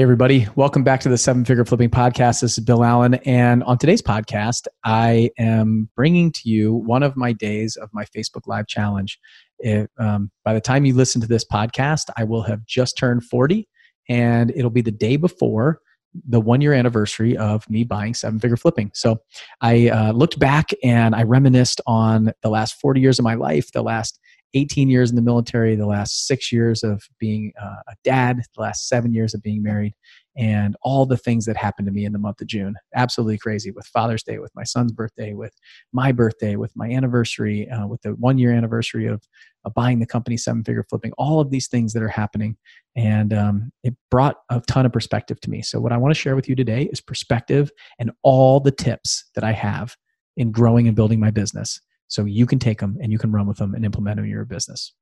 Hey, everybody. Welcome back to the Seven Figure Flipping Podcast. This is Bill Allen. And on today's podcast, I am bringing to you one of my days of my Facebook Live challenge. It, um, by the time you listen to this podcast, I will have just turned 40, and it'll be the day before the one year anniversary of me buying seven figure flipping. So I uh, looked back and I reminisced on the last 40 years of my life, the last 18 years in the military, the last six years of being uh, a dad, the last seven years of being married, and all the things that happened to me in the month of June. Absolutely crazy with Father's Day, with my son's birthday, with my birthday, with my anniversary, uh, with the one year anniversary of, of, buying the company Seven Figure Flipping, all of these things that are happening. And um, it brought a ton of perspective to me. So, what I want to share with you today is perspective and all the tips that I have in growing and building my business so you can take them and you can run with them and implement them in your business.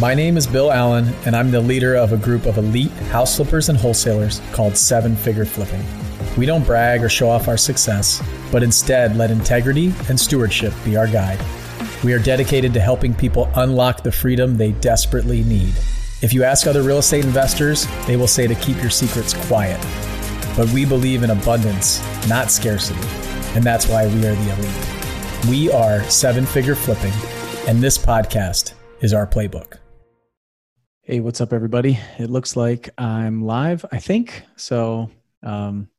My name is Bill Allen, and I'm the leader of a group of elite house flippers and wholesalers called Seven Figure Flipping. We don't brag or show off our success, but instead let integrity and stewardship be our guide. We are dedicated to helping people unlock the freedom they desperately need. If you ask other real estate investors, they will say to keep your secrets quiet. But we believe in abundance, not scarcity, and that's why we are the elite. We are Seven Figure Flipping, and this podcast is our playbook. Hey, what's up, everybody? It looks like I'm live, I think. So um,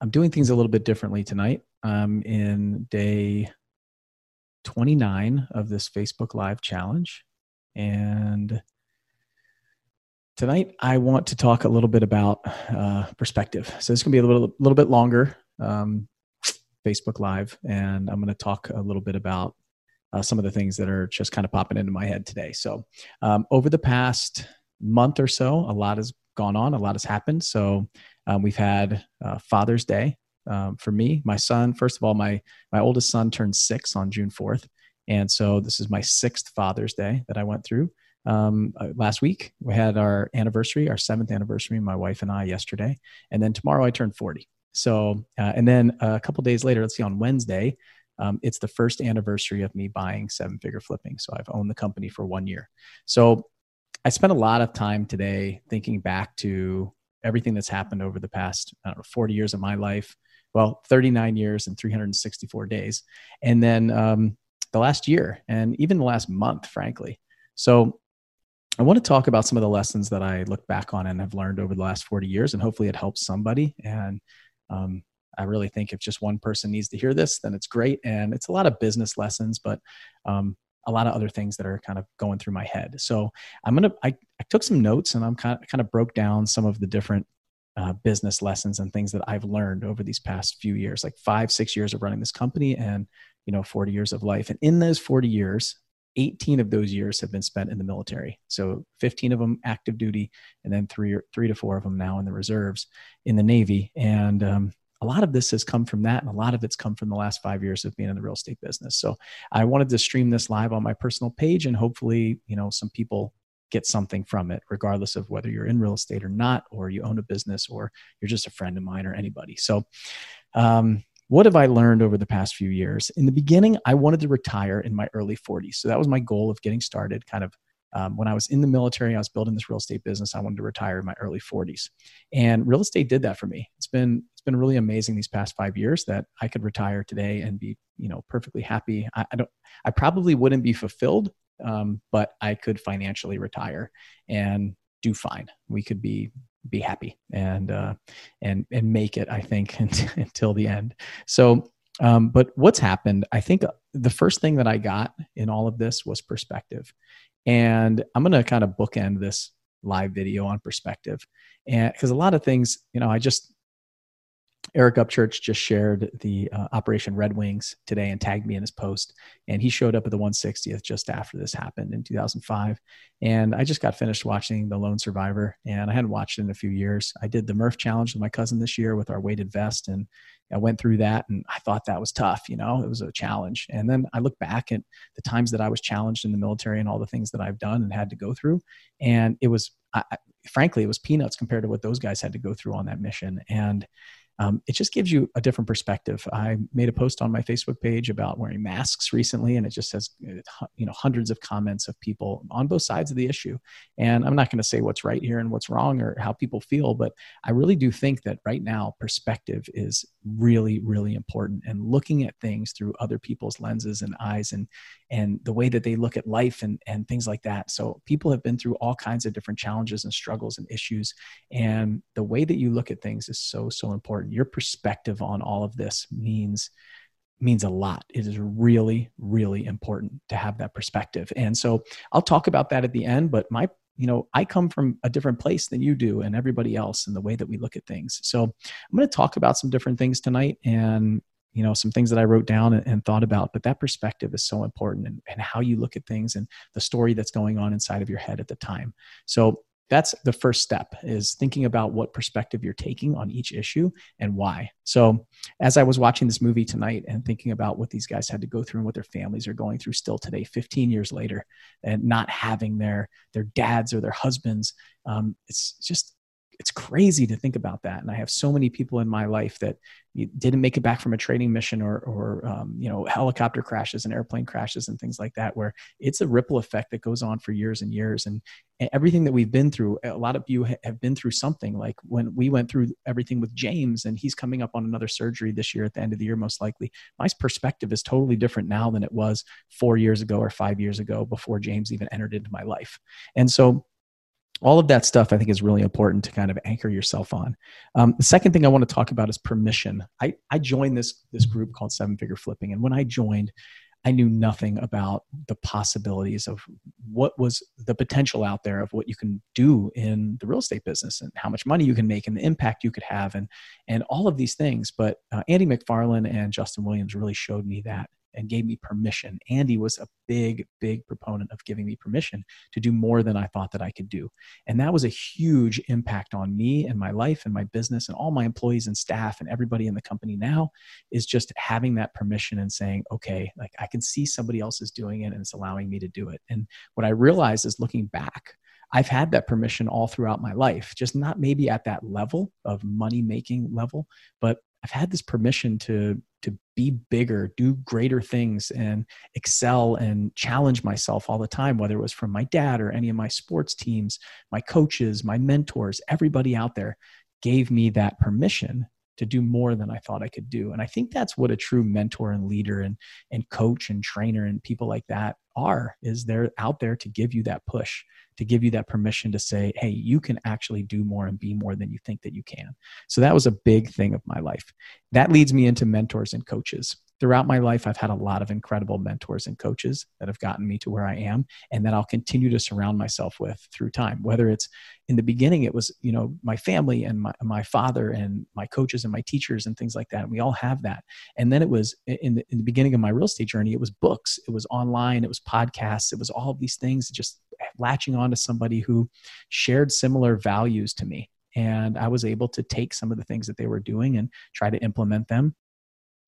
I'm doing things a little bit differently tonight. I'm in day 29 of this Facebook Live challenge. And tonight I want to talk a little bit about uh, perspective. So it's going to be a little, little bit longer. Um, Facebook Live, and I'm going to talk a little bit about uh, some of the things that are just kind of popping into my head today. So, um, over the past month or so, a lot has gone on, a lot has happened. So, um, we've had uh, Father's Day um, for me. My son, first of all, my my oldest son turned six on June 4th, and so this is my sixth Father's Day that I went through. Um, uh, last week we had our anniversary, our seventh anniversary, my wife and I yesterday, and then tomorrow I turn 40. So, uh, and then a couple days later, let's see, on Wednesday, um, it's the first anniversary of me buying seven figure flipping. So I've owned the company for one year. So I spent a lot of time today thinking back to everything that's happened over the past, I don't know, 40 years of my life. Well, 39 years and 364 days. And then um, the last year and even the last month, frankly. So I want to talk about some of the lessons that I look back on and have learned over the last 40 years, and hopefully it helps somebody. And um, I really think if just one person needs to hear this, then it's great. And it's a lot of business lessons, but um, a lot of other things that are kind of going through my head. So I'm gonna I, I took some notes and I'm kind of kind of broke down some of the different uh, business lessons and things that I've learned over these past few years, like five six years of running this company and you know 40 years of life. And in those 40 years, 18 of those years have been spent in the military. So 15 of them active duty, and then three or three to four of them now in the reserves in the Navy. And um, a lot of this has come from that, and a lot of it's come from the last five years of being in the real estate business. So I wanted to stream this live on my personal page, and hopefully, you know, some people get something from it, regardless of whether you're in real estate or not, or you own a business, or you're just a friend of mine or anybody. So, um, what have I learned over the past few years? In the beginning, I wanted to retire in my early 40s. So that was my goal of getting started kind of um, when I was in the military, I was building this real estate business. I wanted to retire in my early 40s, and real estate did that for me. It's been it's been really amazing these past five years that I could retire today and be you know perfectly happy. I, I don't I probably wouldn't be fulfilled, um, but I could financially retire and do fine. We could be be happy and uh, and and make it. I think until the end. So, um, but what's happened? I think the first thing that I got in all of this was perspective, and I'm going to kind of bookend this live video on perspective, and because a lot of things, you know, I just Eric Upchurch just shared the uh, Operation Red Wings today and tagged me in his post. And he showed up at the 160th just after this happened in 2005. And I just got finished watching The Lone Survivor, and I hadn't watched it in a few years. I did the Murph Challenge with my cousin this year with our weighted vest, and I went through that, and I thought that was tough. You know, it was a challenge. And then I look back at the times that I was challenged in the military and all the things that I've done and had to go through, and it was, I, frankly, it was peanuts compared to what those guys had to go through on that mission. And um, it just gives you a different perspective. I made a post on my Facebook page about wearing masks recently, and it just has uh, you know hundreds of comments of people on both sides of the issue. And I'm not going to say what's right here and what's wrong or how people feel, but I really do think that right now perspective is really really important, and looking at things through other people's lenses and eyes, and and the way that they look at life and and things like that. So people have been through all kinds of different challenges and struggles and issues, and the way that you look at things is so so important your perspective on all of this means means a lot. It is really, really important to have that perspective. And so I'll talk about that at the end, but my, you know, I come from a different place than you do and everybody else in the way that we look at things. So I'm going to talk about some different things tonight and, you know, some things that I wrote down and, and thought about, but that perspective is so important and, and how you look at things and the story that's going on inside of your head at the time. So that's the first step is thinking about what perspective you're taking on each issue and why. So as i was watching this movie tonight and thinking about what these guys had to go through and what their families are going through still today 15 years later and not having their their dads or their husbands um, it's just it's crazy to think about that. And I have so many people in my life that didn't make it back from a training mission or, or um, you know, helicopter crashes and airplane crashes and things like that, where it's a ripple effect that goes on for years and years. And, everything that we've been through, a lot of you have been through something like when we went through everything with James and he's coming up on another surgery this year at the end of the year, most likely. My perspective is totally different now than it was four years ago or five years ago before James even entered into my life. And so all of that stuff i think is really important to kind of anchor yourself on. Um, the second thing i want to talk about is permission. I, I joined this this group called seven figure flipping and when i joined i knew nothing about the possibilities of what was the potential out there of what you can do in the real estate business and how much money you can make and the impact you could have and and all of these things. But uh, andy mcfarland and justin williams really showed me that and gave me permission. Andy was a big, big proponent of giving me permission to do more than I thought that I could do. And that was a huge impact on me and my life and my business and all my employees and staff and everybody in the company now is just having that permission and saying, okay, like I can see somebody else is doing it and it's allowing me to do it. And what I realized is looking back, I've had that permission all throughout my life, just not maybe at that level of money making level, but I've had this permission to to be bigger, do greater things, and excel and challenge myself all the time, whether it was from my dad or any of my sports teams, my coaches, my mentors, everybody out there gave me that permission to do more than I thought I could do. And I think that's what a true mentor and leader and, and coach and trainer and people like that are is they're out there to give you that push to give you that permission to say hey you can actually do more and be more than you think that you can. So that was a big thing of my life. That leads me into mentors and coaches throughout my life, I've had a lot of incredible mentors and coaches that have gotten me to where I am and that I'll continue to surround myself with through time. Whether it's in the beginning, it was, you know, my family and my, my father and my coaches and my teachers and things like that. And we all have that. And then it was in the, in the beginning of my real estate journey, it was books, it was online, it was podcasts, it was all of these things, just latching on to somebody who shared similar values to me and I was able to take some of the things that they were doing and try to implement them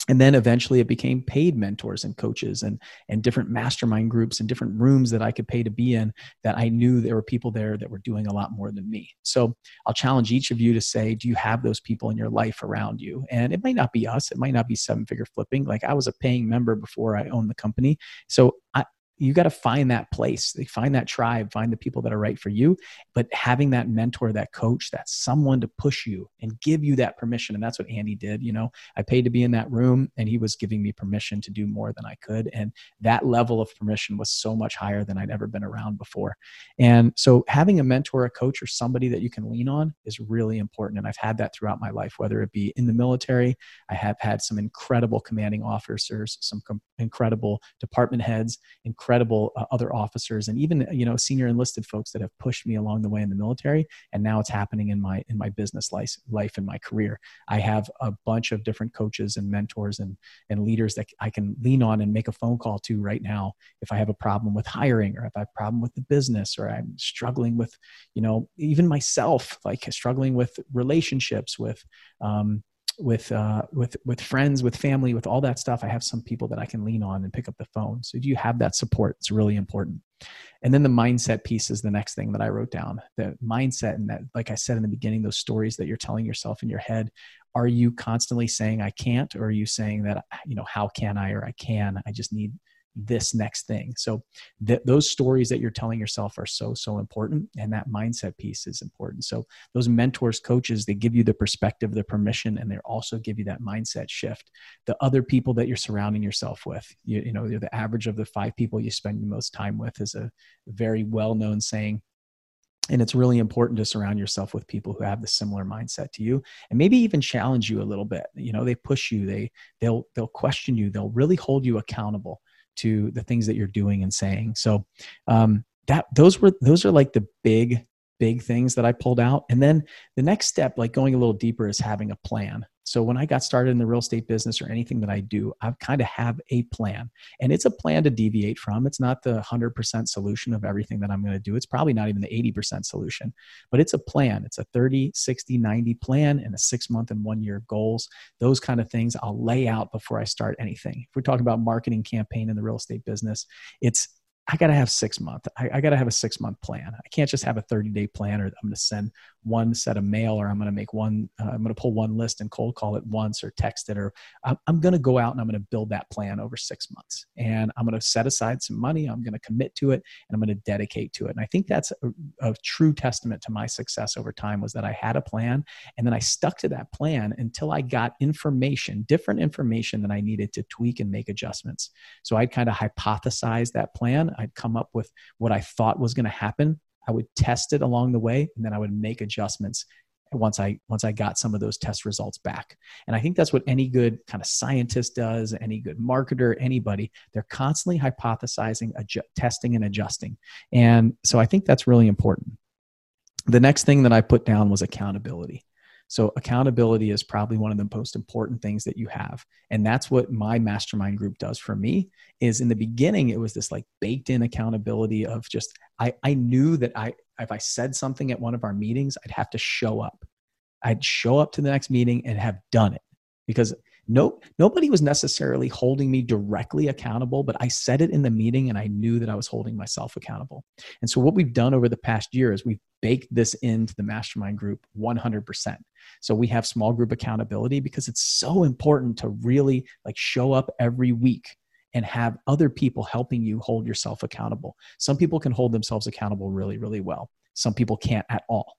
and then eventually it became paid mentors and coaches and and different mastermind groups and different rooms that I could pay to be in that I knew there were people there that were doing a lot more than me. So I'll challenge each of you to say, do you have those people in your life around you? And it might not be us, it might not be seven figure flipping. Like I was a paying member before I owned the company. So I, you got to find that place find that tribe find the people that are right for you. But having that mentor that coach that someone to push you and give you that permission and that's what andy did you know? I paid to be in that room and he was giving me permission to do more than i could and that level of permission was so much higher than i'd ever been around before. And so having a mentor a coach or somebody that you can lean on is really important and i've had that throughout my life whether it be in the military i have had some incredible commanding officers some com- incredible department heads incredible incredible uh, other officers and even you know senior enlisted folks that have pushed me along the way in the military and now it's happening in my in my business life life and my career. I have a bunch of different coaches and mentors and and leaders that i can lean on and make a phone call to right now if i have a problem with hiring or if i have a problem with the business or i'm struggling with you know even myself like struggling with relationships with um, with uh, with with friends, with family, with all that stuff, I have some people that I can lean on and pick up the phone. So do you have that support? It's really important. And then the mindset piece is the next thing that I wrote down. The mindset and that, like I said in the beginning, those stories that you're telling yourself in your head are you constantly saying i can't or are you saying that you know how can i or i can i just need this next thing. So th- those stories that you're telling yourself are so so important and that mindset piece is important. So those mentors coaches they give you the perspective the permission and they also give you that mindset shift. The other people that you're surrounding yourself with you, you know you're the average of the five people you spend the most time with is a very well known saying and it's really important to surround yourself with people who have the similar mindset to you and maybe even challenge you a little bit. You know they push you they they'll they'll question you they'll really hold you accountable to the things that you're doing and saying. So um that those were those are like the big big things that i pulled out. And then the next step like going a little deeper is having a plan so when I got started in the real estate business or anything that I do, I kind of have a plan. And it's a plan to deviate from. It's not the 100% solution of everything that I'm going to do. It's probably not even the 80% solution, but it's a plan. It's a 30, 60, 90 plan and a six month and one year goals. Those kind of things I'll lay out before I start anything. If we're talking about marketing campaign in the real estate business, it's I got to have six month. I, I got to have a six month plan. I can't just have a 30 day plan or I'm going to send one set of mail or I'm going to make one, uh, I'm going to pull one list and cold call it once or text it or I'm, I'm going to go out and I'm going to build that plan over six months and I'm going to set aside some money. I'm going to commit to it and I'm going to dedicate to it. And I think that's a, a true testament to my success over time was that I had a plan and then I stuck to that plan until I got information, different information that I needed to tweak and make adjustments. So I'd kind of hypothesize that plan. I'd come up with what I thought was going to happen I would test it along the way, and then I would make adjustments once I once I got some of those test results back. And I think that's what any good kind of scientist does, any good marketer, anybody. They're constantly hypothesizing, adju- testing, and adjusting. And so I think that's really important. The next thing that I put down was accountability. So accountability is probably one of the most important things that you have. And that's what my mastermind group does for me is in the beginning, it was this like baked in accountability of just, I, I knew that I, if I said something at one of our meetings, I'd have to show up. I'd show up to the next meeting and have done it because no nobody was necessarily holding me directly accountable but i said it in the meeting and i knew that i was holding myself accountable. And so what we've done over the past year is we've baked this into the mastermind group 100% so we have small group accountability because it's so important to really like show up every week and have other people helping you hold yourself accountable. Some people can hold themselves accountable really really well. Some people can't at all.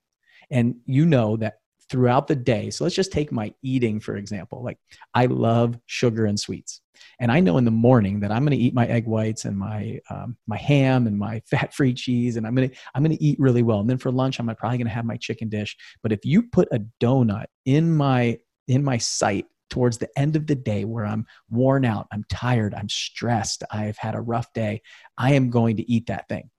And you know that throughout the day. So let's just take my eating, for example. Like I love sugar and sweets. And I know in the morning that I'm going to eat my egg whites and my um, my ham and my fat-free cheese, and I'm going to I'm going to eat really well. And then for lunch, I'm probably going to have my chicken dish. But if you put a donut in my in my sight towards the end of the day where I'm worn out, I'm tired, I'm stressed, I've had a rough day, I am going to eat that thing.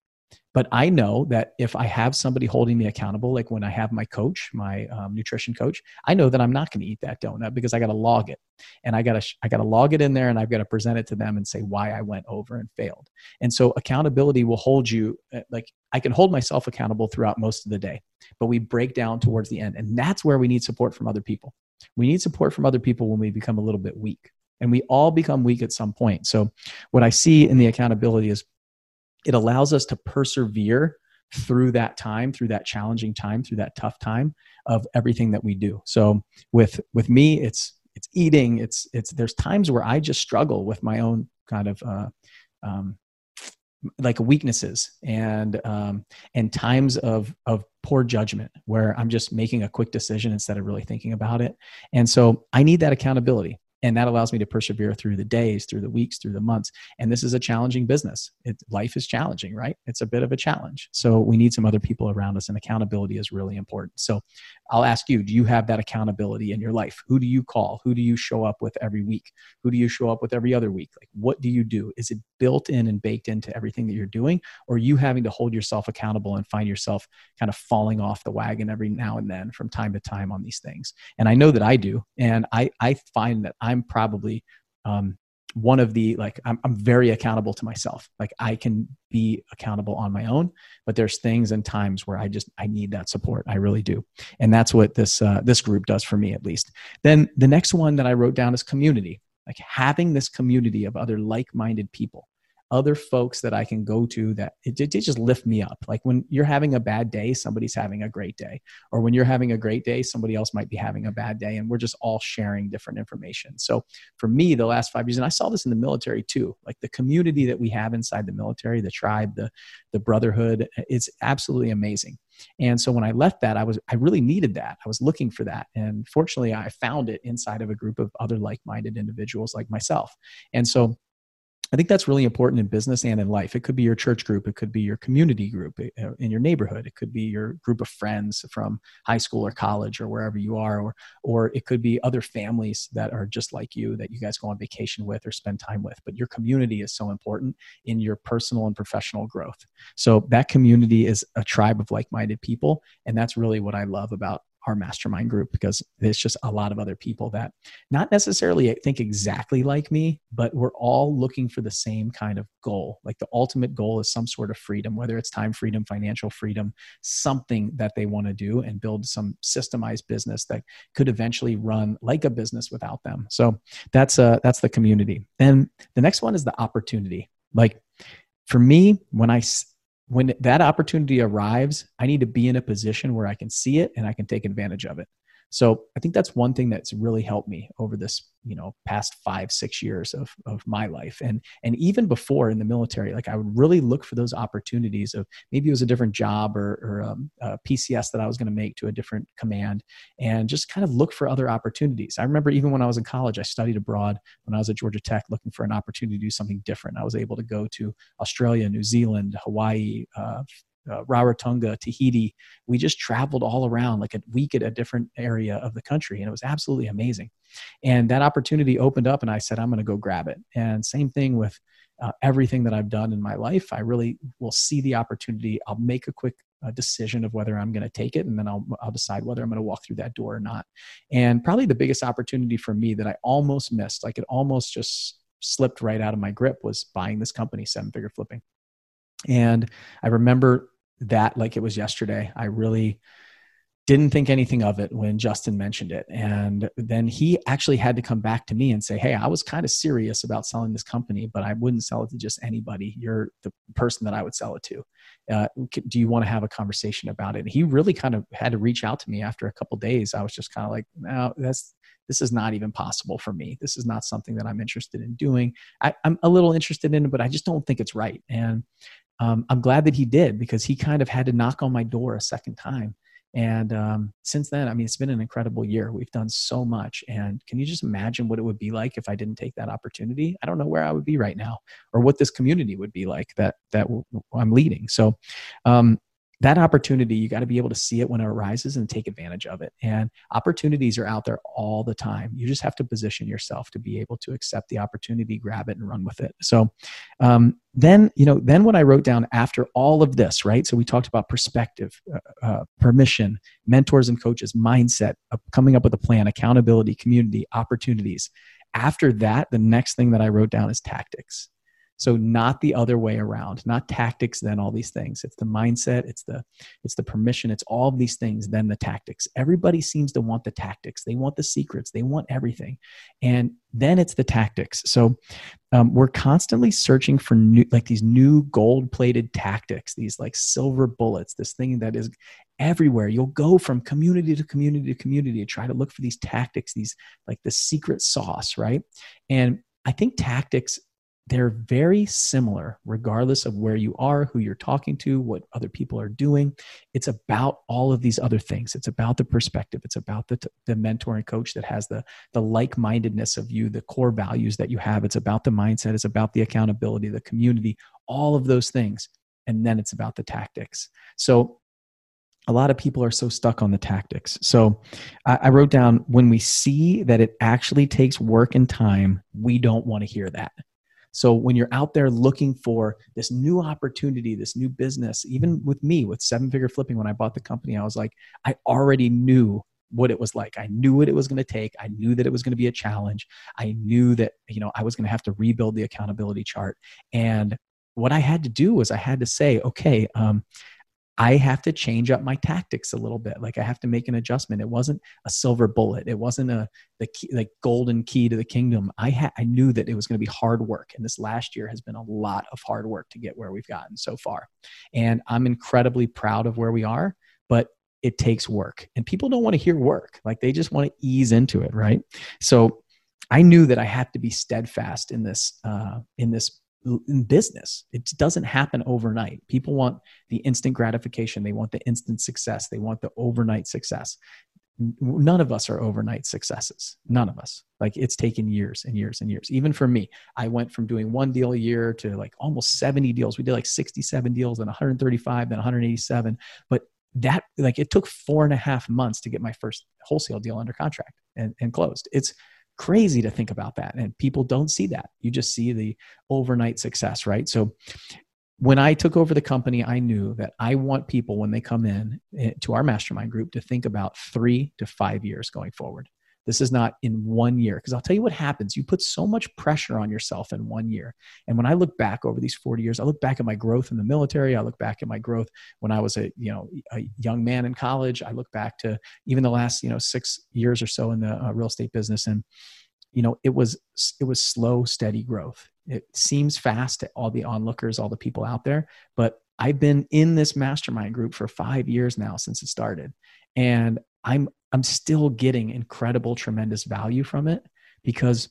But I know that if I have somebody holding me accountable, like when I have my coach, my um, nutrition coach, I know that I'm not going to eat that donut because I got to log it, and I got to I got to log it in there, and I've got to present it to them and say why I went over and failed. And so accountability will hold you uh, like I can hold myself accountable throughout most of the day, but we break down towards the end, and that's where we need support from other people. We need support from other people when we become a little bit weak and we all become weak at some point. So, what I see in the accountability is it allows us to persevere through that time through that challenging time through that tough time of everything that we do. So with with me it's it's eating. It's it's there's times where i just struggle with my own kind of uh, um, like weaknesses and um, and times of of poor judgment where i'm just making a quick decision instead of really thinking about it. And so i need that accountability and that allows me to persevere through the days through the weeks through the months. And this is a challenging business. It, life is challenging right? It's a bit of a challenge. So we need some other people around us and accountability is really important. So i'll ask you do you have that accountability in your life? Who do you call? Who do you show up with every week? Who do you show up with every other week? Like what do you do? Is it built in and baked into everything that you're doing? Or you having to hold yourself accountable and find yourself kind of falling off the wagon every now and then from time to time on these things? And i know that i do. And i i find that i I'm probably um, one of the like I'm, I'm very accountable to myself. Like i can be accountable on my own but there's things and times where i just i need that support. I really do. And that's what this uh, this group does for me at least. Then the next one that i wrote down is community. Like having this community of other like-minded people other folks that I can go to that it, it, just lift me up. Like when you're having a bad day, somebody's having a great day. Or when you're having a great day, somebody else might be having a bad day. And we're just all sharing different information. So for me, the last five years, and I saw this in the military too, like the community that we have inside the military, the tribe, the, the brotherhood, it's absolutely amazing. And so when I left that, I was I really needed that. I was looking for that. And fortunately, I found it inside of a group of other like-minded individuals like myself. And so I think that's really important in business and in life. It could be your church group, it could be your community group eh, eh, in your neighborhood, it could be your group of friends from high school or college or wherever you are, or or it could be other families that are just like you that you guys go on vacation with or spend time with. But your community is so important in your personal and professional growth. So that community is a tribe of like-minded people, and that's really what I love about our mastermind group because there's just a lot of other people that not necessarily think exactly like me, but we're all looking for the same kind of goal. Like the ultimate goal is some sort of freedom, whether it's time freedom, financial freedom, something that they want to do and build some systemized business that could eventually run like a business without them. So that's uh that's the community. Then the next one is the opportunity. Like for me, when I when that opportunity arrives, I need to be in a position where I can see it and I can take advantage of it. So I think that's one thing that's really helped me over this, you know, past five, six years of, of my life. And, and even before in the military, like I would really look for those opportunities of maybe it was a different job or, or um, a PCS that I was going to make to a different command and just kind of look for other opportunities. I remember even when I was in college, I studied abroad when I was at Georgia Tech looking for an opportunity to do something different. I was able to go to Australia, New Zealand, Hawaii, uh, uh, Rarotonga, Tahiti. We just traveled all around like a week at a different area of the country, and it was absolutely amazing. And that opportunity opened up, and I said, I'm going to go grab it. And same thing with uh, everything that I've done in my life. I really will see the opportunity. I'll make a quick uh, decision of whether I'm going to take it, and then I'll, I'll decide whether I'm going to walk through that door or not. And probably the biggest opportunity for me that I almost missed, like it almost just slipped right out of my grip, was buying this company, Seven Figure Flipping. And I remember that like it was yesterday. I really didn't think anything of it when Justin mentioned it. And then he actually had to come back to me and say, Hey, I was kind of serious about selling this company, but I wouldn't sell it to just anybody. You're the person that I would sell it to. Uh, do you want to have a conversation about it? And he really kind of had to reach out to me after a couple days. I was just kind of like, no, that's, this is not even possible for me. This is not something that I'm interested in doing. I, am a little interested in it, but I just don't think it's right. And um, I'm glad that he did because he kind of had to knock on my door a second time. And um, since then, I mean, it's been an incredible year. We've done so much. And can you just imagine what it would be like if I didn't take that opportunity? I don't know where I would be right now or what this community would be like that, that I'm leading. So, um, that opportunity, you got to be able to see it when it arises and take advantage of it. And opportunities are out there all the time. You just have to position yourself to be able to accept the opportunity, grab it, and run with it. So, um, then you know, then what I wrote down after all of this, right? So we talked about perspective, uh, uh, permission, mentors and coaches, mindset, uh, coming up with a plan, accountability, community, opportunities. After that, the next thing that I wrote down is tactics. So not the other way around, not tactics, then all these things. It's the mindset, it's the it's the permission, it's all of these things, then the tactics. Everybody seems to want the tactics. They want the secrets, they want everything. And then it's the tactics. So um, we're constantly searching for new like these new gold plated tactics, these like silver bullets, this thing that is everywhere. You'll go from community to community to community to try to look for these tactics, these like the secret sauce, right? And I think tactics they're very similar regardless of where you are who you're talking to what other people are doing. It's about all of these other things. It's about the perspective. It's about the, the mentor and coach that has the the like-mindedness of you the core values that you have. It's about the mindset. It's about the accountability the community all of those things. And then it's about the tactics. So a lot of people are so stuck on the tactics. So I, wrote down when we see that it actually takes work and time, we don't want to hear that. So when you're out there looking for this new opportunity, this new business, even with me with seven figure flipping, when I bought the company, I was like, I already knew what it was like. I knew what it was going to take. I knew that it was going to be a challenge. I knew that, you know, I was going to have to rebuild the accountability chart. And what I had to do was I had to say, okay, um, I have to change up my tactics a little bit. Like I have to make an adjustment. It wasn't a silver bullet. It wasn't a the key, like golden key to the kingdom. I had I knew that it was going to be hard work, and this last year has been a lot of hard work to get where we've gotten so far. And I'm incredibly proud of where we are, but it takes work, and people don't want to hear work. Like they just want to ease into it, right? So I knew that I had to be steadfast in this uh, in this in business. It doesn't happen overnight. People want the instant gratification, they want the instant success, they want the overnight success. None of us are overnight successes. None of us. Like it's taken years and years and years. Even for me, I went from doing one deal a year to like almost 70 deals. We did like 67 deals and 135, then 187. But that, like, it took four and a half months to get my first wholesale deal under contract and, and closed. It's crazy to think about that. And people don't see that. You just see the overnight success, right? So when I took over the company, I knew that I want people when they come in eh, to our mastermind group to think about three to five years going forward. This is not in one year. Because I'll tell you what happens. You put so much pressure on yourself in one year. And when I look back over these 40 years, I look back at my growth in the military. I look back at my growth when I was a, you know, a young man in college. I look back to even the last, you know, six years or so in the uh, real estate business. And, you know, it was, it was slow, steady growth. It seems fast to all the onlookers, all the people out there, but I've been in this mastermind group for five years now since it started. And I'm I'm still getting incredible, tremendous value from it because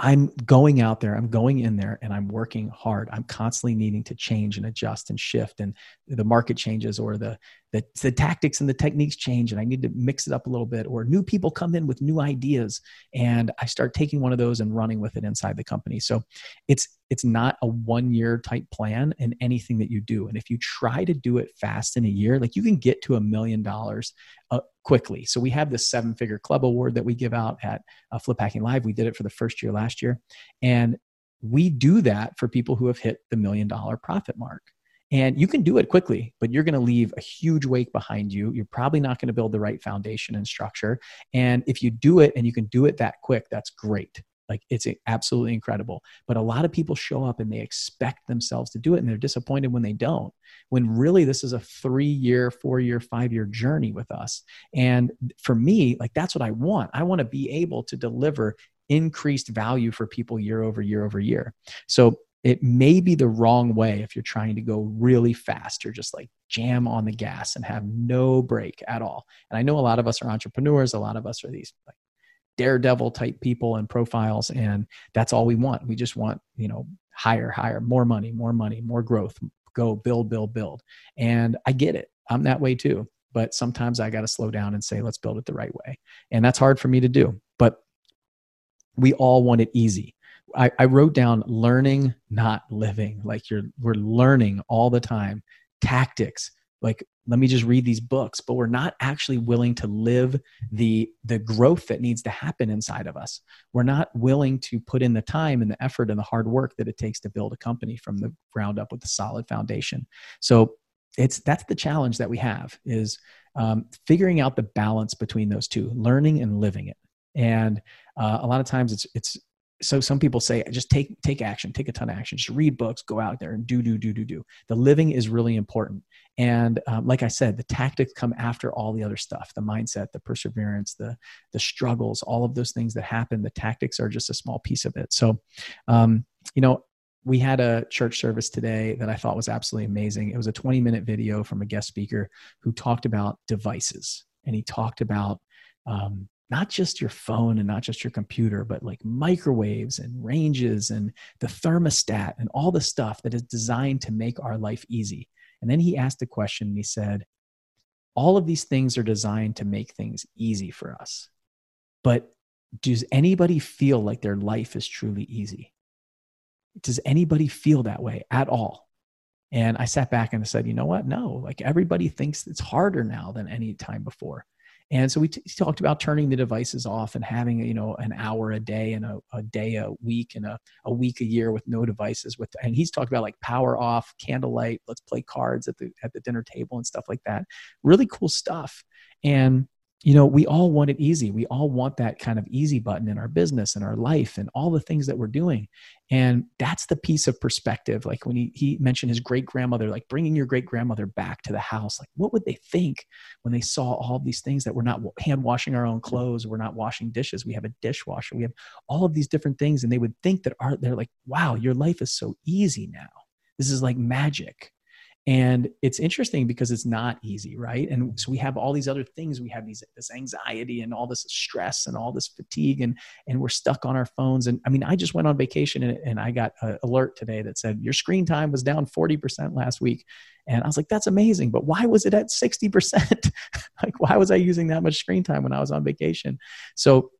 I'm going out there, I'm going in there and I'm working hard. I'm constantly needing to change and adjust and shift and the market changes or the, the, the tactics and the techniques change and I need to mix it up a little bit or new people come in with new ideas and I start taking one of those and running with it inside the company. So it's it's not a one year type plan in anything that you do. And if you try to do it fast in a year, like you can get to a million dollars uh, quickly. So we have this seven figure club award that we give out at uh, Flip Hacking Live. We did it for the first year last year. And we do that for people who have hit the million dollar profit mark. And you can do it quickly, but you're going to leave a huge wake behind you. You're probably not going to build the right foundation and structure. And if you do it and you can do it that quick, that's great. Like it's absolutely incredible. But a lot of people show up and they expect themselves to do it and they're disappointed when they don't. When really this is a three year, four year, five year journey with us. And for me, like that's what I want. I want to be able to deliver increased value for people year over year over year. So it may be the wrong way if you're trying to go really fast or just like jam on the gas and have no brake at all. And I know a lot of us are entrepreneurs, a lot of us are these like daredevil type people and profiles and that's all we want. We just want you know higher higher more money more money more growth go build build build. And i get it. I'm that way too. But sometimes i got to slow down and say let's build it the right way. And that's hard for me to do. But we all want it easy I, I wrote down learning not living. Like you're we're learning all the time. Tactics. Like let me just read these books but we're not actually willing to live the the growth that needs to happen inside of us. We're not willing to put in the time and the effort and the hard work that it takes to build a company from the ground up with a solid foundation. So it's that's the challenge that we have is um, figuring out the balance between those two learning and living it. And uh, a lot of times it's it's so some people say just take take action take a ton of action just read books go out there and do do do do do. The living is really important. And um, like i said the tactics come after all the other stuff the mindset the perseverance the the struggles all of those things that happen. The tactics are just a small piece of it. So um, you know we had a church service today that i thought was absolutely amazing. It was a 20 minute video from a guest speaker who talked about devices. And he talked about um, not just your phone and not just your computer, but like microwaves and ranges and the thermostat and all the stuff that is designed to make our life easy. And then he asked a question and he said, All of these things are designed to make things easy for us. But does anybody feel like their life is truly easy? Does anybody feel that way at all? And I sat back and I said, you know what? No, like everybody thinks it's harder now than any time before. And so we t- talked about turning the devices off and having, you know, an hour a day and a, a day a week and a, a week a year with no devices with, and he's talked about like power off, candlelight, let's play cards at the, at the dinner table and stuff like that. Really cool stuff. And you know, we all want it easy. We all want that kind of easy button in our business and our life and all the things that we're doing. And that's the piece of perspective. Like when he, he mentioned his great grandmother, like bringing your great grandmother back to the house, like what would they think when they saw all these things that we're not hand washing our own clothes, we're not washing dishes, we have a dishwasher, we have all of these different things. And they would think that our, they're like, wow, your life is so easy now. This is like magic and it's interesting because it's not easy right? And so we have all these other things. We have these this anxiety and all this stress and all this fatigue and and we're stuck on our phones. And i mean i just went on vacation and, and i got an alert today that said your screen time was down 40% last week. And i was like that's amazing but why was it at 60% like why was i using that much screen time when i was on vacation? So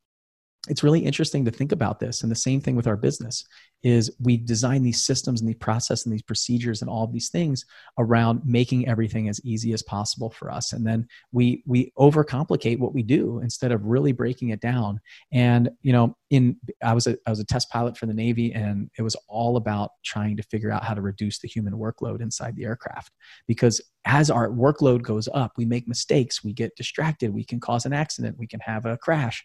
it's really interesting to think about this and the same thing with our business is we design these systems and the process and these procedures and all of these things around making everything as easy as possible for us. And then we we overcomplicate what we do instead of really breaking it down. And you know in i was a i was a test pilot for the navy and it was all about trying to figure out how to reduce the human workload inside the aircraft. Because as our workload goes up we make mistakes we get distracted we can cause an accident we can have a crash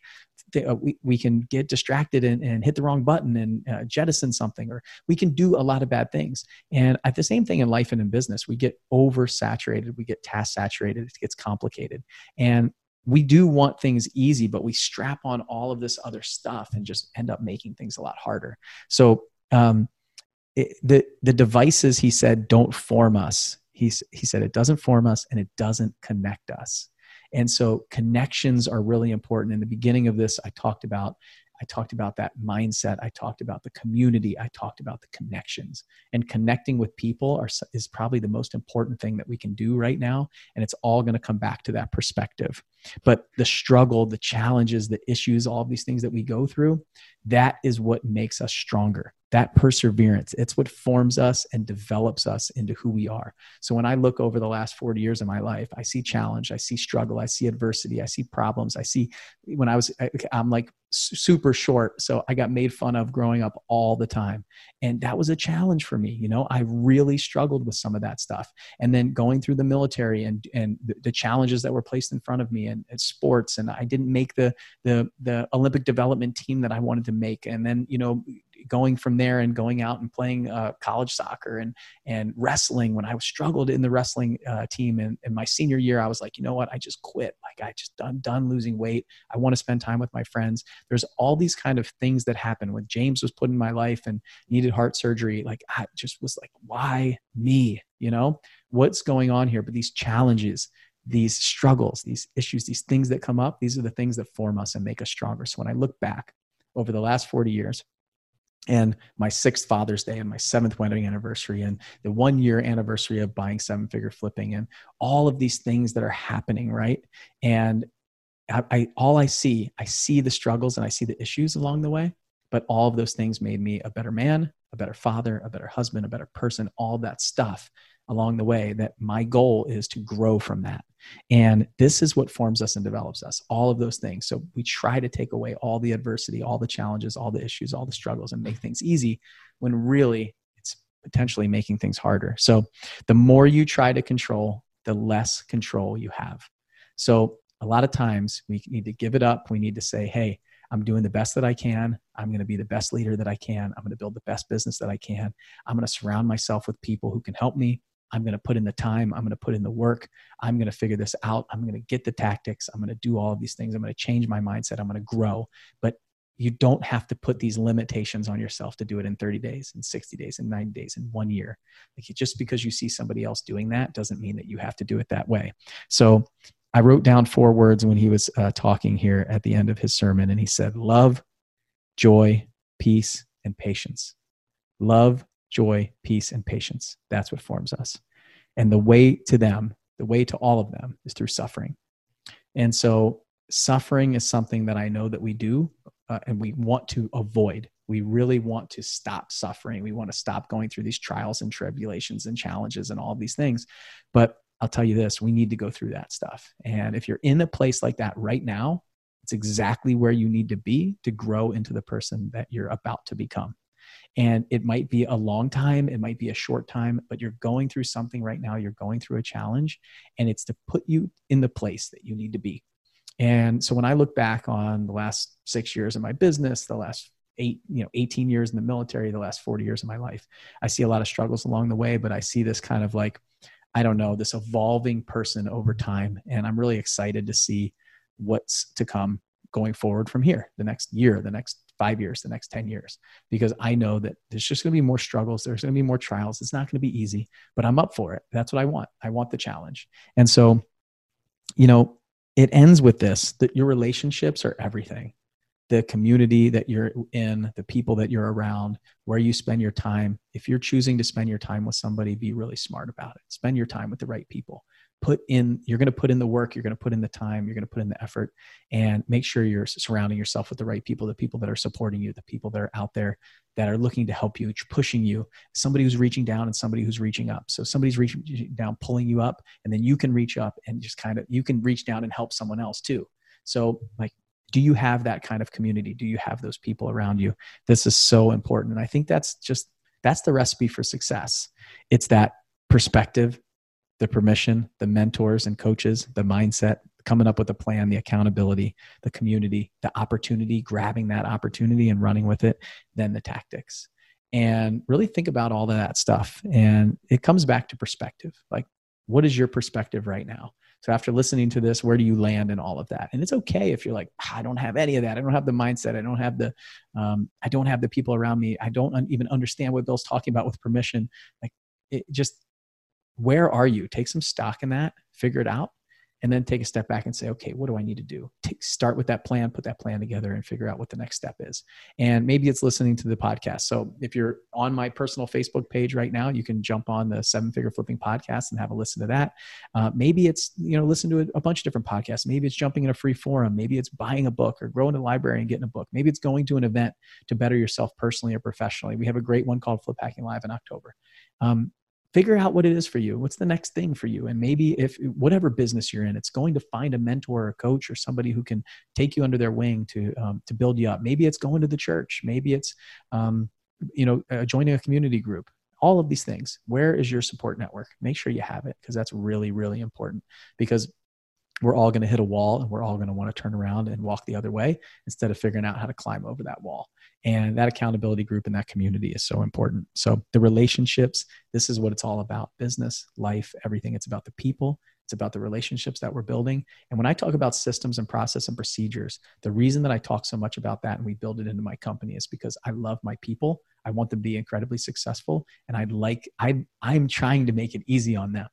uh, we, we can get distracted and, and hit the wrong button and uh, jettison something, or we can do a lot of bad things. And at the same thing in life and in business, we get oversaturated, we get task saturated, it gets complicated. And we do want things easy, but we strap on all of this other stuff and just end up making things a lot harder. So, um, it, the the devices he said don't form us. He he said it doesn't form us and it doesn't connect us. And so connections are really important. In the beginning of this, I talked about I talked about that mindset. I talked about the community. I talked about the connections. And connecting with people are, is probably the most important thing that we can do right now. And it's all going to come back to that perspective. But the struggle, the challenges, the issues, all of these things that we go through, that is what makes us stronger that perseverance it's what forms us and develops us into who we are. So when i look over the last 40 years of my life i see challenge i see struggle i see adversity i see problems i see when i was i'm like super short so i got made fun of growing up all the time. And that was a challenge for me you know? I really struggled with some of that stuff. And then going through the military and and the, challenges that were placed in front of me and, and sports and i didn't make the the the olympic development team that i wanted to make. And then you know going from there and going out and playing uh, college soccer and and wrestling. When I struggled in the wrestling uh, team and in my senior year I was like you know what? I just quit. Like I just done done losing weight. I want to spend time with my friends. There's all these kind of things that happen. When James was put in my life and needed heart surgery like I just was like why me? You know? What's going on here? But these challenges these struggles these issues these things that come up these are the things that form us and make us stronger. So when I look back over the last 40 years and my sixth Father's Day and my seventh wedding anniversary and the one year anniversary of buying seven figure flipping and all of these things that are happening, right? And I, I, all I see, I see the struggles and I see the issues along the way, but all of those things made me a better man, a better father, a better husband, a better person, all that stuff along the way that my goal is to grow from that. And this is what forms us and develops us, all of those things. So we try to take away all the adversity, all the challenges, all the issues, all the struggles, and make things easy when really it's potentially making things harder. So the more you try to control, the less control you have. So a lot of times we need to give it up. We need to say, hey, I'm doing the best that I can. I'm going to be the best leader that I can. I'm going to build the best business that I can. I'm going to surround myself with people who can help me. I'm going to put in the time. I'm going to put in the work. I'm going to figure this out. I'm going to get the tactics. I'm going to do all of these things. I'm going to change my mindset. I'm going to grow. But you don't have to put these limitations on yourself to do it in 30 days, in 60 days, in 90 days, in one year. Like just because you see somebody else doing that doesn't mean that you have to do it that way. So I wrote down four words when he was uh, talking here at the end of his sermon, and he said, Love, joy, peace, and patience. Love, joy, peace, and patience. That's what forms us. And the way to them, the way to all of them, is through suffering. And so, suffering is something that I know that we do uh, and we want to avoid. We really want to stop suffering. We want to stop going through these trials and tribulations and challenges and all these things. But I'll tell you this we need to go through that stuff. And if you're in a place like that right now, it's exactly where you need to be to grow into the person that you're about to become. And it might be a long time, it might be a short time, but you're going through something right now. You're going through a challenge, and it's to put you in the place that you need to be. and so when I look back on the last six years of my business, the last eight, you know, 18 years in the military, the last 40 years of my life, I see a lot of struggles along the way, but I see this kind of like, I don't know, this evolving person over time. And I'm really excited to see what's to come going forward from here, the next year, the next five years, the next 10 years, because I know that there's just going to be more struggles. There's going to be more trials. It's not going to be easy, but I'm up for it. That's what I want. I want the challenge. And so, you know, it ends with this that your relationships are everything the community that you're in, the people that you're around, where you spend your time. If you're choosing to spend your time with somebody, be really smart about it. Spend your time with the right people put in you're going to put in the work you're going to put in the time you're going to put in the effort and make sure you're surrounding yourself with the right people the people that are supporting you the people that are out there that are looking to help you pushing you somebody who's reaching down and somebody who's reaching up. So somebody's reaching down pulling you up and then you can reach up and just kind of you can reach down and help someone else too. So like do you have that kind of community? Do you have those people around you? This is so important and i think that's just that's the recipe for success. It's that perspective the permission, the mentors and coaches, the mindset, coming up with a plan, the accountability, the community, the opportunity, grabbing that opportunity and running with it, then the tactics. And really think about all of that stuff. And it comes back to perspective. Like, what is your perspective right now? So after listening to this, where do you land in all of that? And it's okay if you're like, ah, I don't have any of that. I don't have the mindset. I don't have the, um, I don't have the people around me. I don't even understand what Bill's talking about with permission. Like, it just where are you? Take some stock in that, figure it out, and then take a step back and say, okay, what do I need to do? Take, start with that plan, put that plan together, and figure out what the next step is. And maybe it's listening to the podcast. So if you're on my personal Facebook page right now, you can jump on the Seven Figure Flipping podcast and have a listen to that. Uh, maybe it's you know listen to a, a bunch of different podcasts. Maybe it's jumping in a free forum. Maybe it's buying a book or growing a library and getting a book. Maybe it's going to an event to better yourself personally or professionally. We have a great one called Flip Hacking Live in October. Um, figure out what it is for you. What's the next thing for you? And maybe if whatever business you're in it's going to find a mentor or a coach or somebody who can take you under their wing to um, to build you up. Maybe it's going to the church. Maybe it's um, you know uh, joining a community group. All of these things. Where is your support network? Make sure you have it because that's really really important because we're all going to hit a wall and we're all going to want to turn around and walk the other way instead of figuring out how to climb over that wall. And that accountability group and that community is so important. So, the relationships, this is what it's all about business, life, everything. It's about the people, it's about the relationships that we're building. And when I talk about systems and process and procedures, the reason that I talk so much about that and we build it into my company is because I love my people. I want them to be incredibly successful. And I'd like, I, I'm trying to make it easy on them.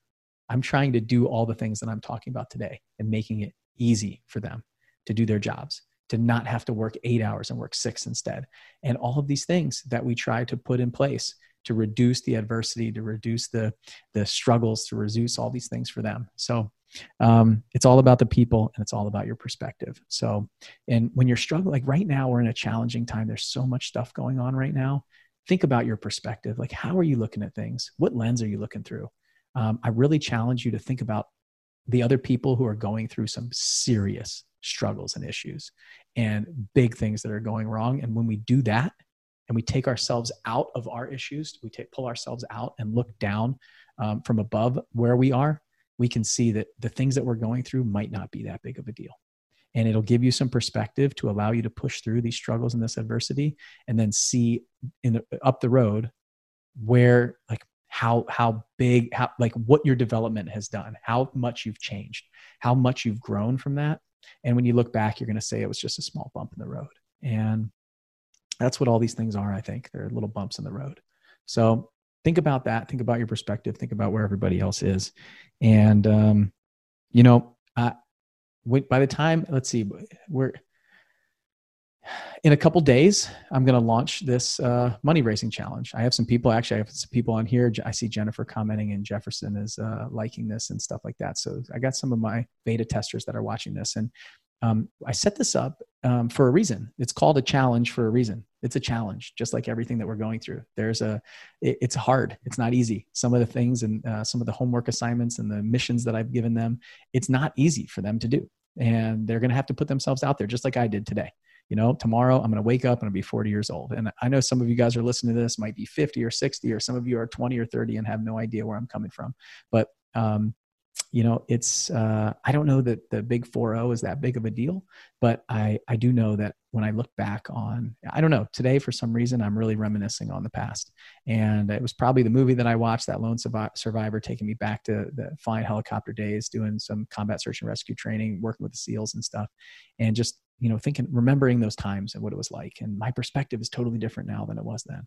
I'm trying to do all the things that I'm talking about today and making it easy for them to do their jobs, to not have to work eight hours and work six instead. And all of these things that we try to put in place to reduce the adversity, to reduce the, the struggles, to reduce all these things for them. So um, it's all about the people and it's all about your perspective. So, and when you're struggling, like right now, we're in a challenging time. There's so much stuff going on right now. Think about your perspective. Like, how are you looking at things? What lens are you looking through? um, I really challenge you to think about the other people who are going through some serious struggles and issues and big things that are going wrong. And when we do that and we take ourselves out of our issues, we take, pull ourselves out and look down um, from above where we are, we can see that the things that we're going through might not be that big of a deal. And it'll give you some perspective to allow you to push through these struggles and this adversity and then see in the, up the road where like how how big how like what your development has done how much you've changed how much you've grown from that and when you look back you're going to say it was just a small bump in the road. And that's what all these things are i think. They're little bumps in the road. So think about that. Think about your perspective. Think about where everybody else is. And um, you know uh, by the time let's see we're in a couple days, I'm going to launch this uh, money raising challenge. I have some people, actually, I have some people on here. I see Jennifer commenting and Jefferson is uh, liking this and stuff like that. So I got some of my beta testers that are watching this. And um, I set this up um, for a reason. It's called a challenge for a reason. It's a challenge, just like everything that we're going through. There's a, it, it's hard. It's not easy. Some of the things and uh, some of the homework assignments and the missions that I've given them, it's not easy for them to do. And they're going to have to put themselves out there, just like I did today you know, tomorrow I'm going to wake up and I'll be 40 years old. And I know some of you guys are listening to this might be 50 or 60, or some of you are 20 or 30 and have no idea where I'm coming from. But um, you know, it's uh, I don't know that the big 4-0 is that big of a deal, but I I do know that when I look back on, I don't know, today for some reason I'm really reminiscing on the past, and it was probably the movie that I watched, that Lone Survivor, taking me back to the flying helicopter days, doing some combat search and rescue training, working with the SEALs and stuff, and just you know thinking, remembering those times and what it was like, and my perspective is totally different now than it was then,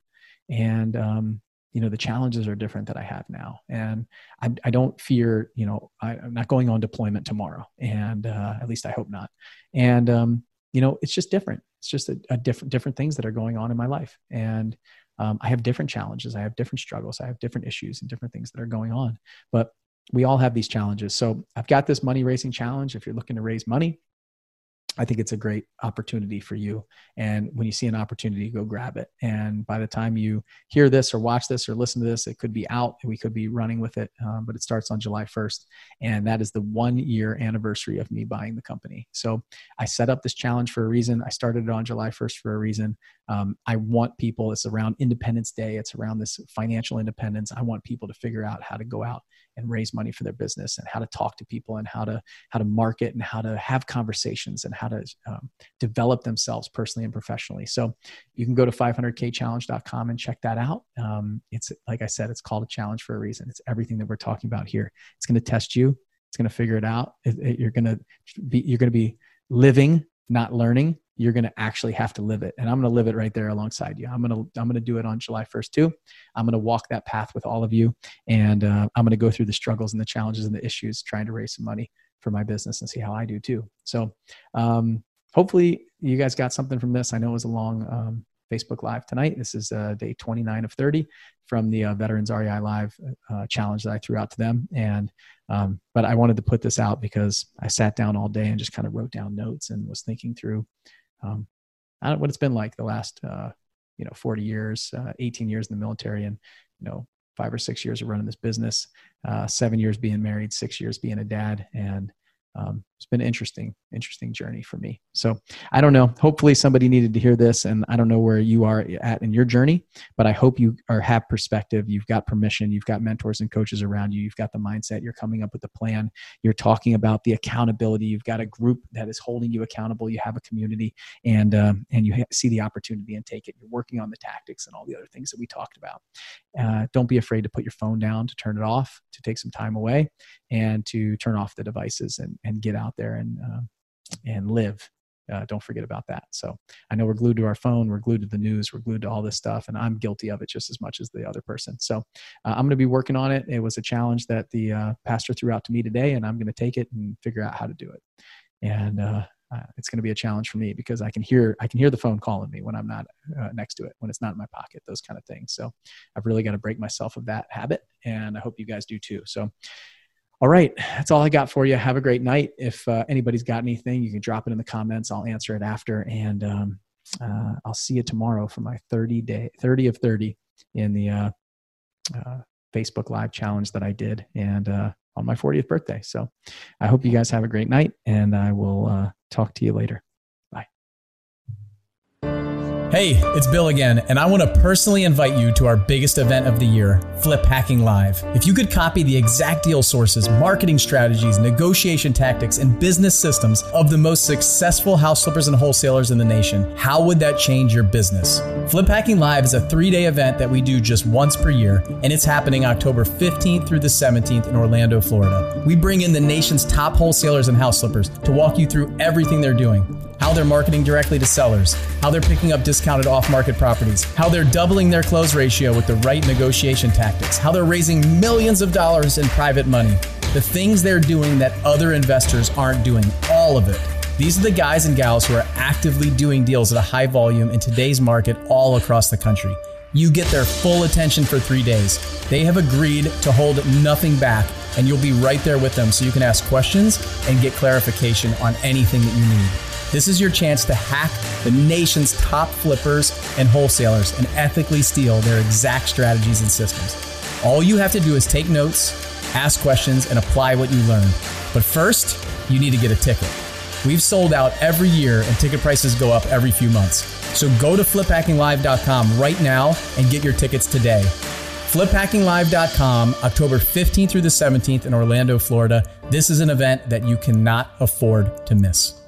and um, you know the challenges are different that i have now. And i, I don't fear you know I, am not going on deployment tomorrow. And uh, at least i hope not. And um, you know it's just different. It's just a, a, different different things that are going on in my life. And um, i have different challenges. I have different struggles. I have different issues and different things that are going on. But we all have these challenges. So i've got this money raising challenge. If you're looking to raise money I think it's a great opportunity for you. And when you see an opportunity, go grab it. And by the time you hear this or watch this or listen to this, it could be out. We could be running with it, um, but it starts on July 1st. And that is the one year anniversary of me buying the company. So I set up this challenge for a reason. I started it on July 1st for a reason. Um, I want people, it's around Independence Day, it's around this financial independence. I want people to figure out how to go out and raise money for their business and how to talk to people and how to how to market and how to have conversations and how to um, develop themselves personally and professionally. So you can go to 500kchallenge.com and check that out. Um, it's like i said it's called a challenge for a reason. It's everything that we're talking about here. It's going to test you. It's going to figure it out. It, it, you're going to be you're going to be living not learning you're going to actually have to live it. And i'm going to live it right there alongside you. I'm going to i'm going to do it on july 1st too. I'm going to walk that path with all of you. And uh, i'm going to go through the struggles and the challenges and the issues trying to raise some money for my business and see how i do too. So um, hopefully you guys got something from this. I know it was a long um, Facebook Live tonight. This is uh, day 29 of 30 from the uh, Veterans REI Live uh, challenge that I threw out to them. And um, but I wanted to put this out because I sat down all day and just kind of wrote down notes and was thinking through um, I don't know what it's been like the last uh, you know 40 years, uh, 18 years in the military, and you know five or six years of running this business, uh, seven years being married, six years being a dad, and um, it's been an interesting, interesting journey for me. So I don't know. Hopefully somebody needed to hear this, and I don't know where you are at in your journey, but I hope you are have perspective. You've got permission. You've got mentors and coaches around you. You've got the mindset. You're coming up with a plan. You're talking about the accountability. You've got a group that is holding you accountable. You have a community, and um, and you see the opportunity and take it. You're working on the tactics and all the other things that we talked about. Uh, don't be afraid to put your phone down, to turn it off, to take some time away, and to turn off the devices and and get out there and uh, and live. Uh, don't forget about that. So I know we're glued to our phone, we're glued to the news, we're glued to all this stuff, and I'm guilty of it just as much as the other person. So uh, I'm going to be working on it. It was a challenge that the uh, pastor threw out to me today, and I'm going to take it and figure out how to do it. And uh, uh, it's going to be a challenge for me because I can hear I can hear the phone calling me when I'm not next to it, when it's not in my pocket, those kind of things. So I've really got to break myself of that habit, and I hope you guys do too. So all right, that's all I got for you. Have a great night. If uh, anybody's got anything, you can drop it in the comments. I'll answer it after, and um, uh, I'll see you tomorrow for my 30 day 30 of 30 in the uh, uh Facebook Live challenge that I did, and uh, on my 40th birthday. So I hope you guys have a great night, and I will uh, talk to you later. Hey, it's Bill again, and I want to personally invite you to our biggest event of the year, Flip Hacking Live. If you could copy the exact deal sources, marketing strategies, negotiation tactics, and business systems of the most successful house flippers and wholesalers in the nation, how would that change your business? Flip Hacking Live is a three day event that we do just once per year, and it's happening October 15th through the 17th in Orlando, Florida. We bring in the nation's top wholesalers and house flippers to walk you through everything they're doing how they're marketing directly to sellers, how they're picking up discounted off market properties, how they're doubling their close ratio with the right negotiation tactics, how they're raising millions of dollars in private money, the things they're doing that other investors aren't doing, all of it. These are the guys and gals who are actively doing deals at a high volume in today's market all across the country. You get their full attention for three days. They have agreed to hold nothing back, and you'll be right there with them so you can ask questions and get clarification on anything that you need. This is your chance to hack the nation's top flippers and wholesalers and ethically steal their exact strategies and systems. All you have to do is take notes, ask questions, and apply what you learn. But first, you need to get a ticket. We've sold out every year and ticket prices go up every few months. So go to fliphackinglive.com right now and get your tickets today FlipHackingLive.com, October 15th through the 17th in Orlando, Florida. This is an event that you cannot afford to miss.